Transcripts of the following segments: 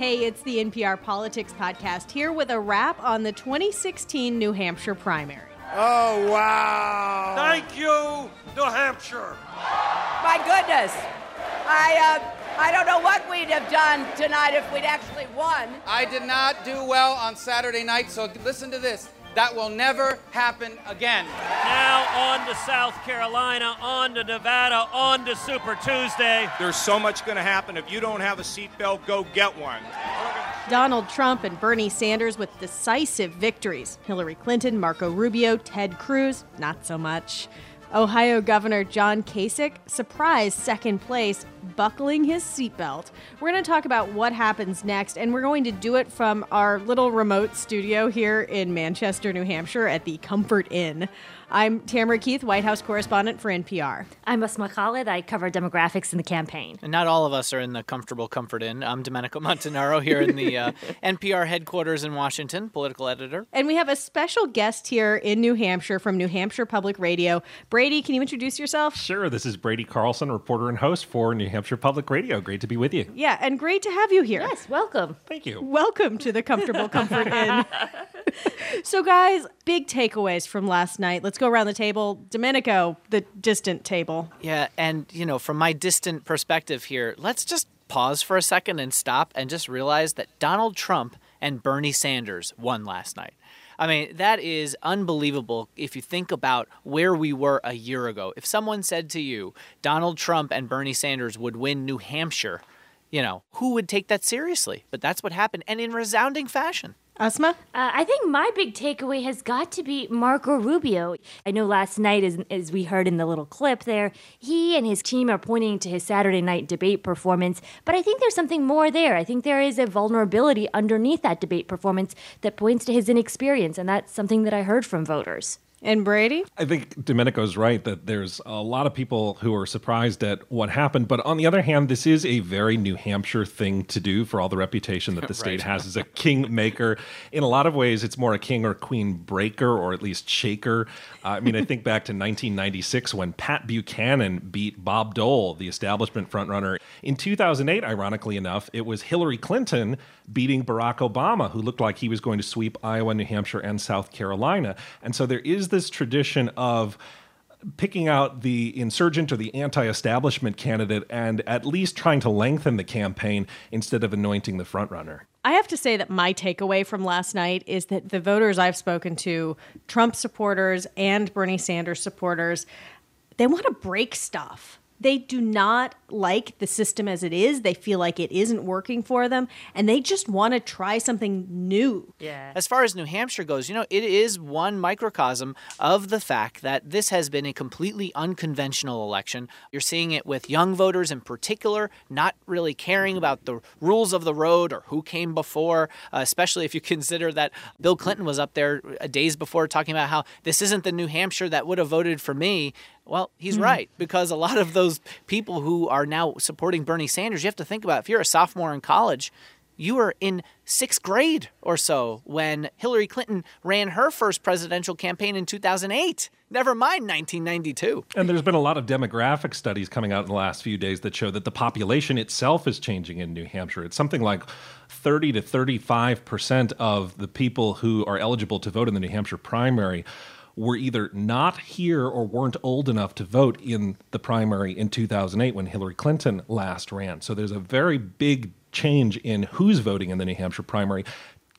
Hey, it's the NPR Politics Podcast here with a wrap on the 2016 New Hampshire primary. Oh, wow. Thank you, New Hampshire. My goodness. I, uh, I don't know what we'd have done tonight if we'd actually won. I did not do well on Saturday night, so listen to this. That will never happen again. Now on to South Carolina, on to Nevada, on to Super Tuesday. There's so much going to happen. If you don't have a seatbelt, go get one. Donald Trump and Bernie Sanders with decisive victories. Hillary Clinton, Marco Rubio, Ted Cruz, not so much. Ohio Governor John Kasich surprised second place, buckling his seatbelt. We're going to talk about what happens next, and we're going to do it from our little remote studio here in Manchester, New Hampshire at the Comfort Inn. I'm Tamara Keith, White House correspondent for NPR. I'm Asma Khalid. I cover demographics in the campaign. And not all of us are in the comfortable comfort inn. I'm Domenico Montanaro here in the uh, NPR headquarters in Washington, political editor. And we have a special guest here in New Hampshire from New Hampshire Public Radio. Brady, can you introduce yourself? Sure. This is Brady Carlson, reporter and host for New Hampshire Public Radio. Great to be with you. Yeah, and great to have you here. Yes, welcome. Thank you. Welcome to the Comfortable Comfort Inn. so, guys, big takeaways from last night. Let's go around the table. Domenico, the distant table. Yeah, and, you know, from my distant perspective here, let's just pause for a second and stop and just realize that Donald Trump and Bernie Sanders won last night. I mean, that is unbelievable if you think about where we were a year ago. If someone said to you, Donald Trump and Bernie Sanders would win New Hampshire, you know, who would take that seriously? But that's what happened, and in resounding fashion. Asma? Uh, I think my big takeaway has got to be Marco Rubio. I know last night, as, as we heard in the little clip there, he and his team are pointing to his Saturday night debate performance, but I think there's something more there. I think there is a vulnerability underneath that debate performance that points to his inexperience, and that's something that I heard from voters. And Brady? I think Domenico's right that there's a lot of people who are surprised at what happened. But on the other hand, this is a very New Hampshire thing to do for all the reputation that the state has as a king maker. In a lot of ways, it's more a king or queen breaker or at least shaker. Uh, I mean, I think back to 1996 when Pat Buchanan beat Bob Dole, the establishment frontrunner. In 2008, ironically enough, it was Hillary Clinton beating Barack Obama, who looked like he was going to sweep Iowa, New Hampshire, and South Carolina. And so there is this tradition of picking out the insurgent or the anti establishment candidate and at least trying to lengthen the campaign instead of anointing the frontrunner. I have to say that my takeaway from last night is that the voters I've spoken to, Trump supporters and Bernie Sanders supporters, they want to break stuff. They do not like the system as it is. They feel like it isn't working for them, and they just want to try something new. Yeah. As far as New Hampshire goes, you know, it is one microcosm of the fact that this has been a completely unconventional election. You're seeing it with young voters in particular, not really caring about the rules of the road or who came before, uh, especially if you consider that Bill Clinton was up there uh, days before talking about how this isn't the New Hampshire that would have voted for me. Well, he's hmm. right because a lot of those people who are now supporting Bernie Sanders, you have to think about if you're a sophomore in college, you were in sixth grade or so when Hillary Clinton ran her first presidential campaign in 2008. Never mind 1992. And there's been a lot of demographic studies coming out in the last few days that show that the population itself is changing in New Hampshire. It's something like 30 to 35 percent of the people who are eligible to vote in the New Hampshire primary were either not here or weren't old enough to vote in the primary in 2008 when Hillary Clinton last ran. So there's a very big change in who's voting in the New Hampshire primary.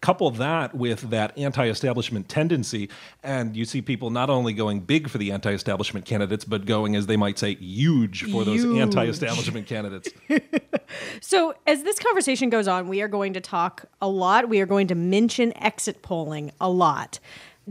Couple that with that anti establishment tendency, and you see people not only going big for the anti establishment candidates, but going, as they might say, huge for those anti establishment candidates. So, as this conversation goes on, we are going to talk a lot. We are going to mention exit polling a lot.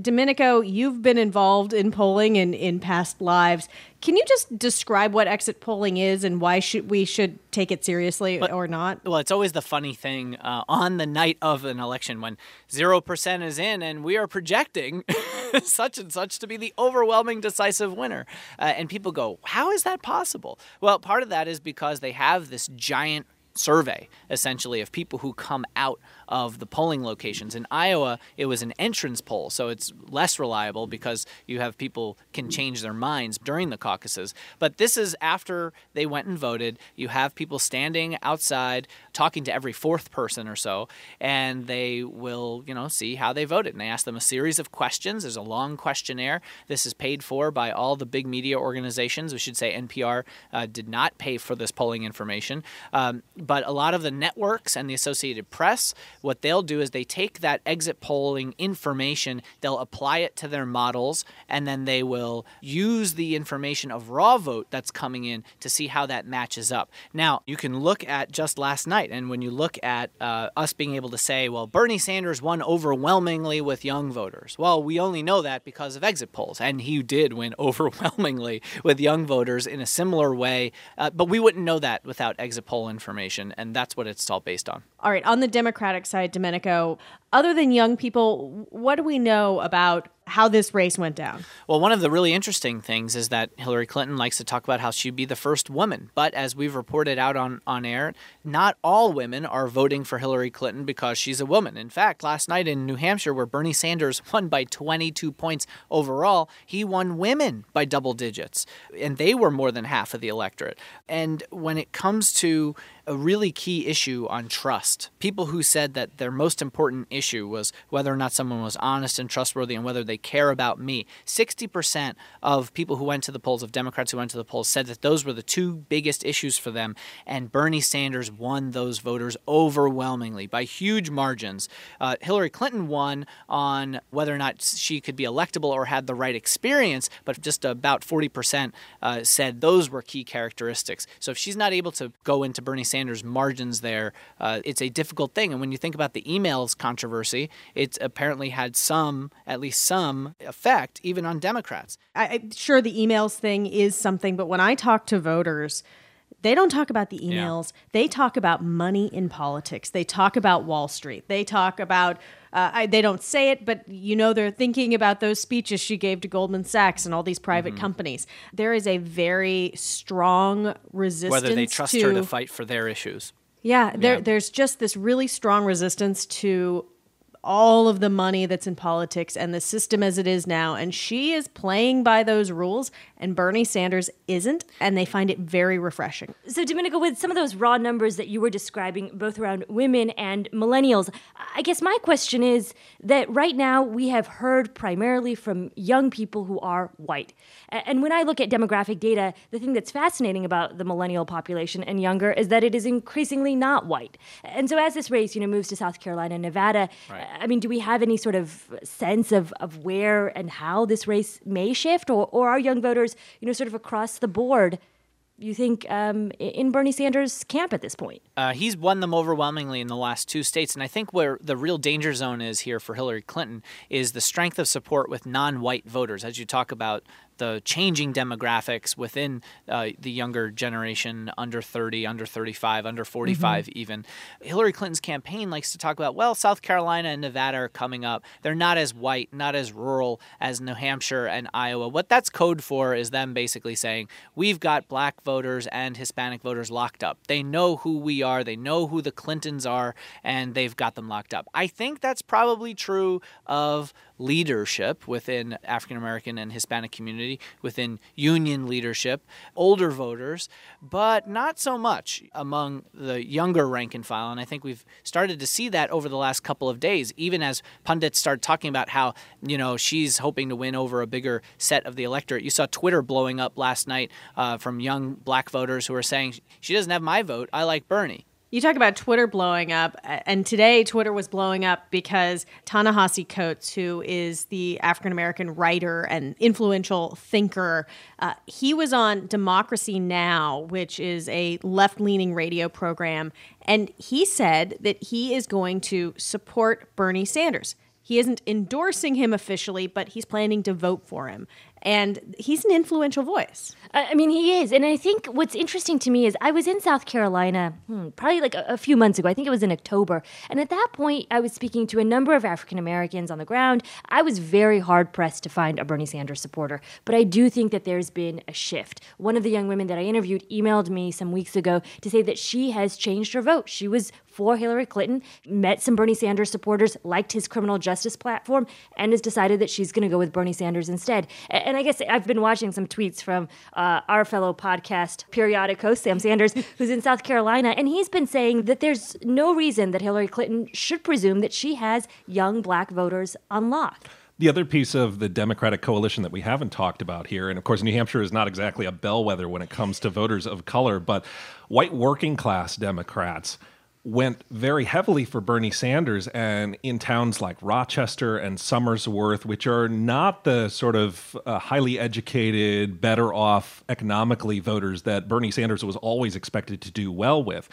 Domenico, you've been involved in polling in, in past lives. Can you just describe what exit polling is and why should we should take it seriously or not? Well, it's always the funny thing uh, on the night of an election when 0% is in and we are projecting such and such to be the overwhelming decisive winner. Uh, and people go, how is that possible? Well, part of that is because they have this giant survey, essentially, of people who come out of the polling locations. In Iowa, it was an entrance poll, so it's less reliable because you have people can change their minds during the caucuses. But this is after they went and voted. You have people standing outside talking to every fourth person or so, and they will, you know, see how they voted. And they ask them a series of questions. There's a long questionnaire. This is paid for by all the big media organizations. We should say NPR uh, did not pay for this polling information. Um, but a lot of the networks and the Associated Press what they'll do is they take that exit polling information, they'll apply it to their models, and then they will use the information of raw vote that's coming in to see how that matches up. Now, you can look at just last night, and when you look at uh, us being able to say, well, Bernie Sanders won overwhelmingly with young voters. Well, we only know that because of exit polls, and he did win overwhelmingly with young voters in a similar way, uh, but we wouldn't know that without exit poll information, and that's what it's all based on. All right, on the Democratic Domenico, other than young people, what do we know about how this race went down? Well, one of the really interesting things is that Hillary Clinton likes to talk about how she'd be the first woman. But as we've reported out on, on air, not all women are voting for Hillary Clinton because she's a woman. In fact, last night in New Hampshire, where Bernie Sanders won by 22 points overall, he won women by double digits. And they were more than half of the electorate. And when it comes to a really key issue on trust. People who said that their most important issue was whether or not someone was honest and trustworthy and whether they care about me. 60% of people who went to the polls, of Democrats who went to the polls, said that those were the two biggest issues for them. And Bernie Sanders won those voters overwhelmingly by huge margins. Uh, Hillary Clinton won on whether or not she could be electable or had the right experience, but just about 40% uh, said those were key characteristics. So if she's not able to go into Bernie Sanders' margins there, uh, it's a difficult thing. And when you think about the emails controversy, it's apparently had some, at least some, effect even on Democrats. I, sure the emails thing is something, but when I talk to voters, they don't talk about the emails. Yeah. They talk about money in politics. They talk about Wall Street. They talk about, uh, I, they don't say it, but you know they're thinking about those speeches she gave to Goldman Sachs and all these private mm-hmm. companies. There is a very strong resistance. Whether they trust to, her to fight for their issues. Yeah, there, yeah, there's just this really strong resistance to all of the money that's in politics and the system as it is now. And she is playing by those rules, and Bernie Sanders isn't. And they find it very refreshing. So, Domenico, with some of those raw numbers that you were describing, both around women and millennials, I guess my question is that right now we have heard primarily from young people who are white. And when I look at demographic data, the thing that's fascinating about the millennial population and younger is that it is increasingly not white. And so, as this race, you know, moves to South Carolina and Nevada, right I mean, do we have any sort of sense of, of where and how this race may shift, or, or are young voters, you know, sort of across the board? You think um, in Bernie Sanders' camp at this point? Uh, he's won them overwhelmingly in the last two states, and I think where the real danger zone is here for Hillary Clinton is the strength of support with non-white voters. As you talk about the changing demographics within uh, the younger generation, under 30, under 35, under 45, mm-hmm. even. Hillary Clinton's campaign likes to talk about, well, South Carolina and Nevada are coming up. They're not as white, not as rural as New Hampshire and Iowa. What that's code for is them basically saying, we've got black voters and Hispanic voters locked up. They know who we are, they know who the Clintons are, and they've got them locked up. I think that's probably true of leadership within African American and Hispanic community, within union leadership, older voters, but not so much among the younger rank and file. And I think we've started to see that over the last couple of days, even as pundits start talking about how, you know, she's hoping to win over a bigger set of the electorate. You saw Twitter blowing up last night uh, from young black voters who are saying, she doesn't have my vote. I like Bernie. You talk about Twitter blowing up, and today Twitter was blowing up because Ta-Nehisi Coates, who is the African American writer and influential thinker, uh, he was on Democracy Now!, which is a left leaning radio program, and he said that he is going to support Bernie Sanders. He isn't endorsing him officially, but he's planning to vote for him. And he's an influential voice. I mean, he is. And I think what's interesting to me is I was in South Carolina hmm, probably like a, a, few months ago. I think it was in October. And at that point, I was speaking to a number of African Americans on the ground. I was very hard pressed to find a Bernie Sanders supporter. But I do think that there's been a shift. One of the young women that I interviewed emailed me some weeks ago to say that she has changed her vote. She was for Hillary Clinton, met some Bernie Sanders supporters, liked his criminal justice platform, and has decided that she's going to go with Bernie Sanders instead. And I guess I've been watching some tweets from uh, our fellow podcast periodic host, Sam Sanders, who's in South Carolina, and he's been saying that there's no reason that Hillary Clinton should presume that she has young black voters on lock. The other piece of the Democratic coalition that we haven't talked about here, and of course, New Hampshire is not exactly a bellwether when it comes to voters of color, but white working class Democrats went very heavily for Bernie Sanders and in towns like Rochester and Somersworth, which are not the sort of uh, highly educated, better off economically voters that Bernie Sanders was always expected to do well with.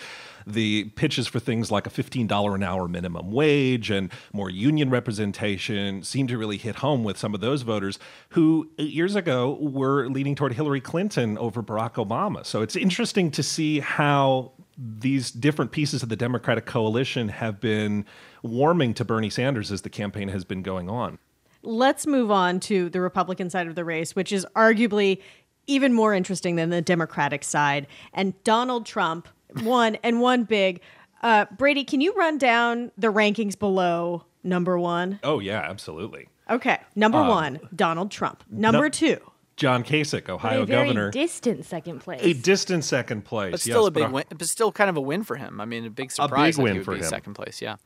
The pitches for things like a $15 an hour minimum wage and more union representation seem to really hit home with some of those voters who years ago were leaning toward Hillary Clinton over Barack Obama. So it's interesting to see how these different pieces of the Democratic coalition have been warming to Bernie Sanders as the campaign has been going on. Let's move on to the Republican side of the race, which is arguably even more interesting than the Democratic side. And Donald Trump won and won big. Uh, Brady, can you run down the rankings below number one? Oh, yeah, absolutely. Okay. Number uh, one, Donald Trump. Number no- two, John Kasich, Ohio governor. a very distant second place. A distant second place. But still yes, a big win. But still kind of a win for him. I mean, a big surprise. A big win for him. Second place, yeah.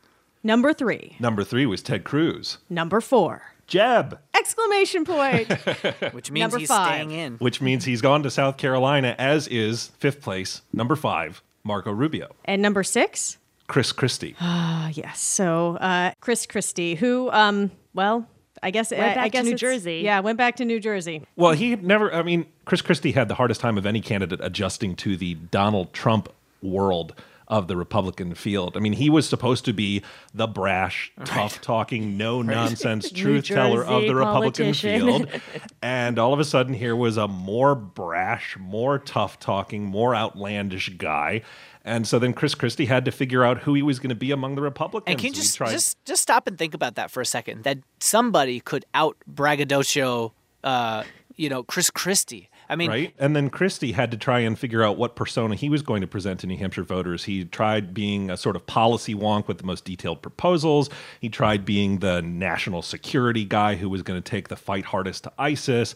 Number three. Number three was Ted Cruz. Number four. Jeb! Exclamation point. Which means number he's five. staying in. Which means he's gone to South Carolina, as is fifth place, number five, Marco Rubio. And number six? Chris Christie. Ah, yes. So uh, Chris Christie, who, um, well, I guess went I, back I guess to New Jersey. Yeah, went back to New Jersey. Well, he never. I mean, Chris Christie had the hardest time of any candidate adjusting to the Donald Trump world of the Republican field. I mean, he was supposed to be the brash, tough talking, no nonsense truth teller of the Republican field. and all of a sudden, here was a more brash, more tough talking, more outlandish guy. And so then Chris Christie had to figure out who he was going to be among the Republicans. And can you just, just just stop and think about that for a second? That somebody could out braggadocio, uh, you know, Chris Christie. I mean, right? And then Christie had to try and figure out what persona he was going to present to New Hampshire voters. He tried being a sort of policy wonk with the most detailed proposals. He tried being the national security guy who was going to take the fight hardest to ISIS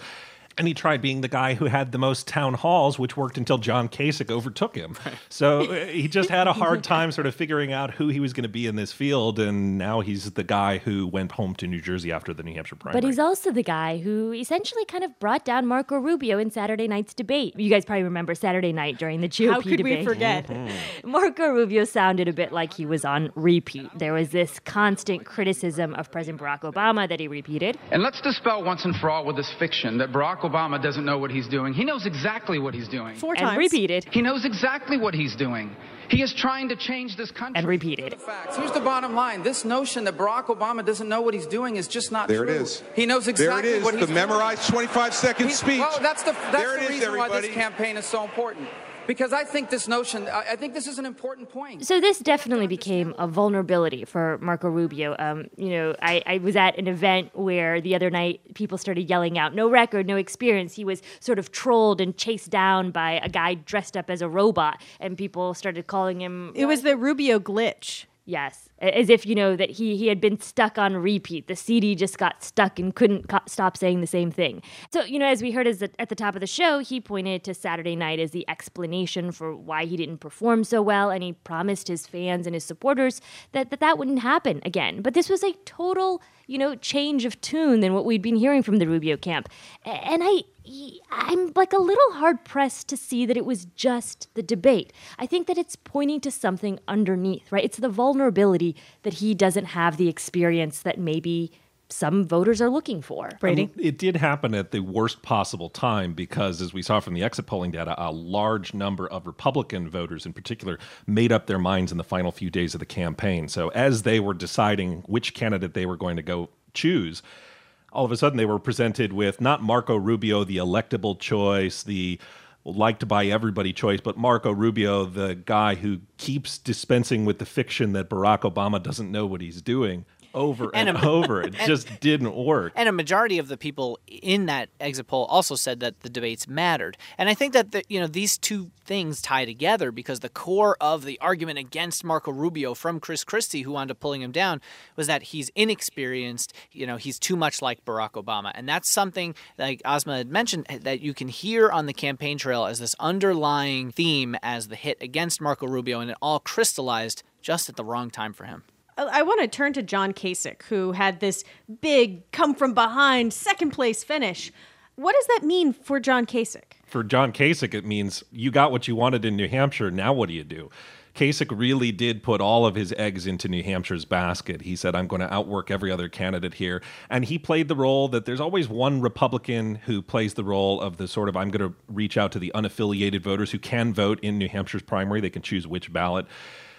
and he tried being the guy who had the most town halls, which worked until John Kasich overtook him. So uh, he just had a hard time sort of figuring out who he was going to be in this field, and now he's the guy who went home to New Jersey after the New Hampshire primary. But he's also the guy who essentially kind of brought down Marco Rubio in Saturday night's debate. You guys probably remember Saturday night during the GOP How could debate. we forget? Mm-hmm. Marco Rubio sounded a bit like he was on repeat. There was this constant criticism of President Barack Obama that he repeated. And let's dispel once and for all with this fiction that Barack Obama doesn't know what he's doing. He knows exactly what he's doing. Four and times. repeated. He knows exactly what he's doing. He is trying to change this country. And repeated. Facts. Here's the bottom line. This notion that Barack Obama doesn't know what he's doing is just not there true. There it is. He knows exactly there it is, what he's the memorized 25 second speech. Well, that's the, that's there the is, reason everybody. why this campaign is so important. Because I think this notion, I think this is an important point. So this definitely became a vulnerability for Marco Rubio. Um, you know, I, I was at an event where the other night people started yelling out, "No record, no experience." He was sort of trolled and chased down by a guy dressed up as a robot, and people started calling him. It was the Rubio glitch. Yes, as if you know that he he had been stuck on repeat. The CD just got stuck and couldn't co- stop saying the same thing. So you know, as we heard as at the top of the show, he pointed to Saturday night as the explanation for why he didn't perform so well, and he promised his fans and his supporters that that, that wouldn't happen again. But this was a total you know change of tune than what we'd been hearing from the Rubio camp, and I I'm like a little hard pressed to see that it was just the debate. I think that it's pointing to something underneath, right? It's the vulnerability that he doesn't have the experience that maybe some voters are looking for. Brady? I mean, it did happen at the worst possible time because, as we saw from the exit polling data, a large number of Republican voters in particular made up their minds in the final few days of the campaign. So, as they were deciding which candidate they were going to go choose, all of a sudden they were presented with not Marco Rubio, the electable choice, the liked by everybody choice, but Marco Rubio, the guy who keeps dispensing with the fiction that Barack Obama doesn't know what he's doing over and, And and a- over. It just didn't work. And a majority of the people in that exit poll also said that the debates mattered. And I think that the, you know these two things tie together because the core of the argument against Marco Rubio from Chris Christie, who wound up pulling him down, was that he's inexperienced. You know, he's too much like Barack Obama, and that's something like Asma had mentioned eh, that you can hear on the campaign trail as this underlying theme as the hit against Marco Rubio, and it all crystallized just at the wrong time for him. Uh, I want to turn to John Kasich, who had this big come from behind second place finish. What does that mean for John Kasich? For John Kasich, it means you got what you wanted in New Hampshire. Now what do you do? Kasich really did put all of his eggs into New Hampshire's basket. He said, I'm going to outwork every other candidate here. And he played the role that there's always one Republican who plays the role of the sort of, I'm going to reach out to the unaffiliated voters who can vote in New Hampshire's primary. They can choose which ballot.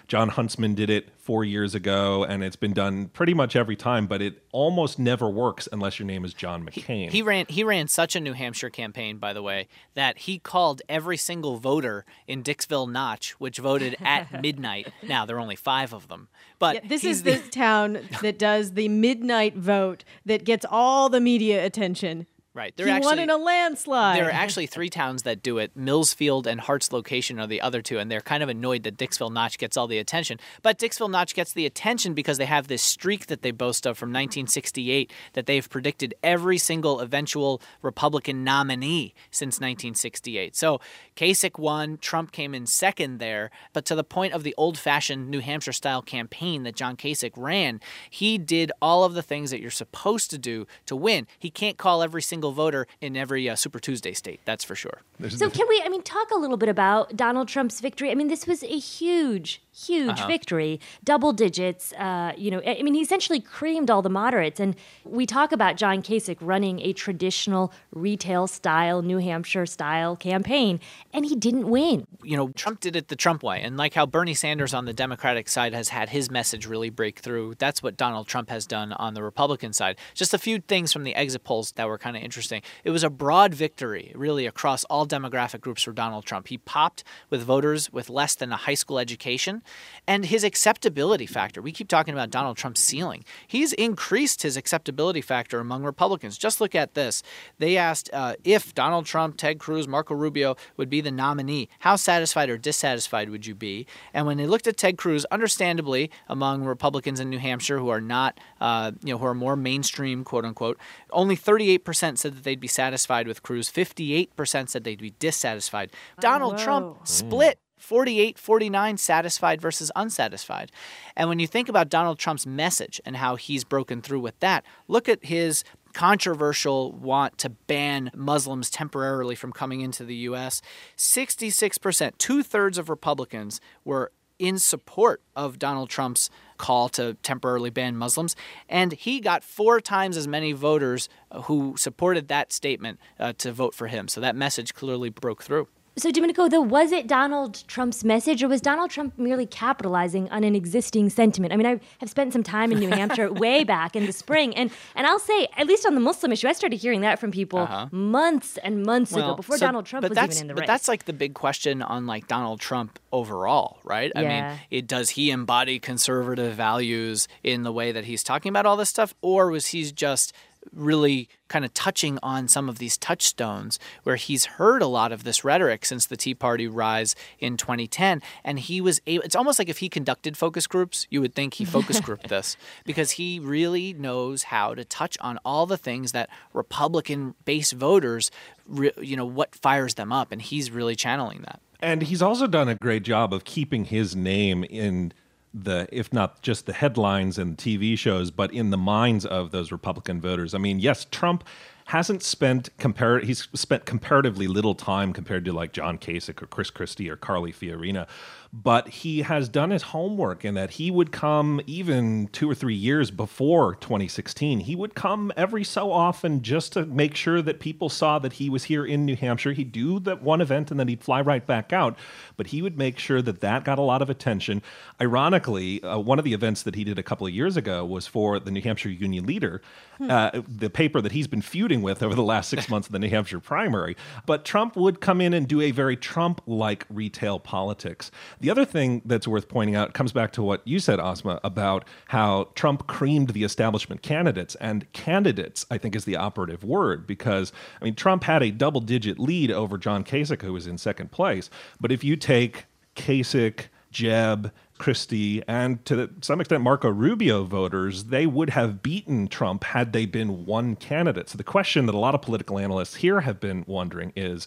Jon Huntsman did it four years ago, and it's been done pretty much every time, but it almost never works unless your name is John McCain. He ran he ran such a New Hampshire campaign, by the way, that he called every single voter in Dixville Notch, which voted at midnight. Now there are only five of them, but Yeah, this is the town that does the midnight vote that gets all the media attention. Right. He They're won actually in a landslide. there are actually three towns that do it. Millsfield and Hart's Location are the other two, and they're kind of annoyed that Dixville Notch gets all the attention. But Dixville Notch gets the attention because they have this streak that they boast of from 1968 that they've predicted every single eventual Republican nominee since 1968. So Kasich won, Trump came in second there, but to the point of the old-fashioned New Hampshire style campaign that John Kasich ran, he did all of the things that you're supposed to do to win. He can't call every single voter in every uh, Super Tuesday state, that's for sure. So can we? I mean, talk a little bit about Donald Trump's victory. I mean, this was a huge, huge Uh-huh. victory, double digits. Uh, you know, I I mean, he essentially creamed all the moderates. And we talk about John Kasich running a traditional retail style, New Hampshire style campaign, and he didn't win. you know, Trump did it the Trump way. And like how Bernie Sanders on the Democratic side has had his message really break through, that's what Donald Trump has done on the Republican side. Just a few things from the exit polls that were kind of interesting. It was a broad victory, really, across all demographic groups for Donald Trump. He popped with voters with less than a high school education. And his acceptability factor, we keep talking about Donald Trump's ceiling. He's increased his acceptability factor among Republicans. Just look at this. They asked uh, if Donald Trump, Ted Cruz, Marco Rubio would be the nominee, how satisfied or dissatisfied would you be? And when they looked at Ted Cruz, understandably, among Republicans in New Hampshire who are not, uh, you know, who are more mainstream, quote unquote, only 38% said that they'd be satisfied with Cruz. 58% said they'd be dissatisfied. Donald Trump split 48 49 satisfied versus unsatisfied. And when you think about Donald Trump's message and how he's broken through with that, look at his controversial want to ban Muslims temporarily from coming into the U.S. 66%, two thirds of Republicans were in support of Donald Trump's call to temporarily ban Muslims. And he got four times as many voters who supported that statement uh, to vote for him. So that message clearly broke through. So, Domenico, though, was it Donald Trump's message, or was Donald Trump merely capitalizing on an existing sentiment? I mean, I have spent some time in New Hampshire way back in the spring, and, and I'll say, at least on the Muslim issue, I started hearing that from people Uh-huh. months and months ago, before so- Donald Trump was that's, even in the race. but that's like the big question on like Donald Trump overall, right? I mean, it, does he embody conservative values in the way that he's talking about all this stuff, or was he just really kind of touching on some of these touchstones where he's heard a lot of this rhetoric since the Tea Party rise in 2010 and he was able it's almost like if he conducted focus groups you would think he focus grouped this because he really knows how to touch on all the things that Republican base voters you know what fires them up. And he's really channeling that. And he's also done a great job of keeping his name in the, if not just the headlines and TV shows, but in the minds of those Republican voters. I mean, yes, Trump hasn't spent compar- he's spent comparatively little time compared to like John Kasich or Chris Christie or Carly Fiorina, but he has done his homework in that he would come even two or three years before 2016. He would come every so often just to make sure that people saw that he was here in New Hampshire. He'd do that one event and then he'd fly right back out, but he would make sure that that got a lot of attention. Ironically, uh, one of the events that he did a couple of years ago was for the New Hampshire Union Leader, Hmm. uh, the paper that he's been feuding with over the last six months of the New Hampshire primary. But Trump would come in and do a very Trump like retail politics. The other thing that's worth pointing out comes back to what you said, Asma, about how Trump creamed the establishment candidates. And candidates, I think, is the operative word because, I mean, Trump had a double digit lead over John Kasich, who was in second place. But if you take Kasich, Jeb, Christie, and to some extent Marco Rubio voters, they would have beaten Trump had they been one candidate. So the question that a lot of political analysts here have been wondering is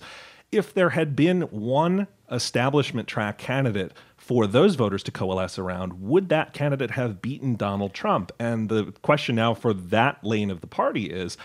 if there had been one establishment track candidate for those voters to coalesce around, would that candidate have beaten Donald Trump? And the question now for that lane of the party is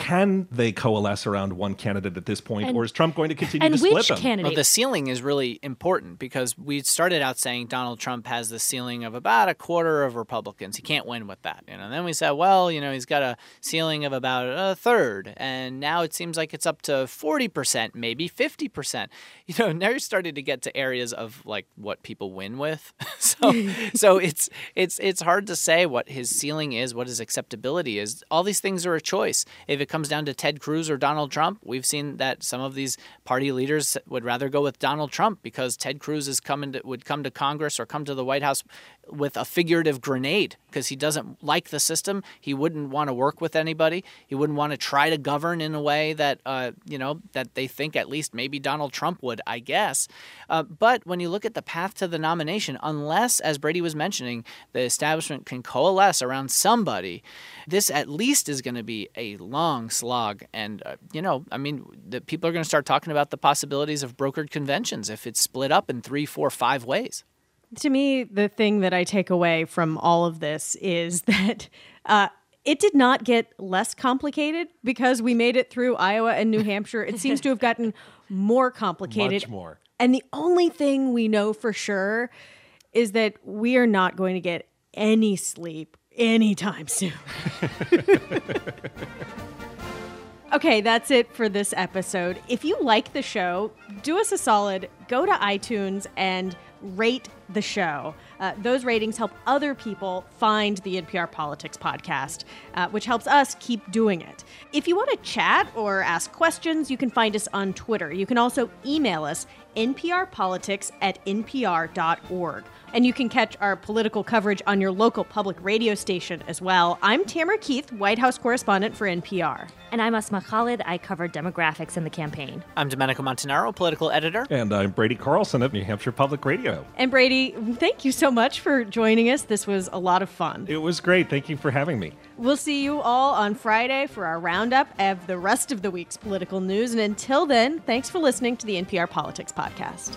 can they coalesce around one candidate at this point, And- or is Trump going to continue and to split which them? candidate? Well, the ceiling is really important because we started out saying Donald Trump has the ceiling of about a quarter of Republicans. He can't win with that. You know, and then we said, well, you know, he's got a ceiling of about a third, and now it seems like it's up to forty percent, maybe fifty percent. You know, now you're starting to get to areas of like what people win with. so, it's it's it's hard to say what his ceiling is, what his acceptability is. All these things are a choice. If it comes down to Ted Cruz or Donald Trump, we've seen that some of these party leaders would rather go with Donald Trump because Ted Cruz is coming to, would come to Congress or come to the White House with a figurative grenade because he doesn't like the system. He wouldn't want to work with anybody. He wouldn't want to try to govern in a way that uh, you know that they think at least maybe Donald Trump would, I guess. Uh, but when you look at the path to the nomination, unless, as Brady was mentioning, the establishment can coalesce around somebody, this at least is going to be a long slog. And uh, you know, I mean, the people are going to start talking about the possibilities of brokered conventions if it's split up in three, four, five ways. To me, the thing that I take away from all of this is that uh, it did not get less complicated because we made it through Iowa and New Hampshire. It seems to have gotten more complicated. Much more. And the only thing we know for sure is that we are not going to get any sleep anytime soon. Okay, that's it for this episode. If you like the show, do us a solid, go to iTunes and rate the show. Uh, those ratings help other people find the NPR Politics podcast, uh, which helps us keep doing it. If you want to chat or ask questions, you can find us on Twitter. You can also email us nprpolitics at npr.org. And you can catch our political coverage on your local public radio station as well. I'm Tamara Keith, White House correspondent for NPR. And I'm Asma Khalid. I cover demographics in the campaign. I'm Domenico Montanaro, political editor. And I'm Brady Carlson of New Hampshire Public Radio. And Brady, thank you so much for joining us. This was a lot of fun. It was great. Thank you for having me. We'll see you all on Friday for our roundup of the rest of the week's political news. And until then, thanks for listening to the NPR Politics Podcast.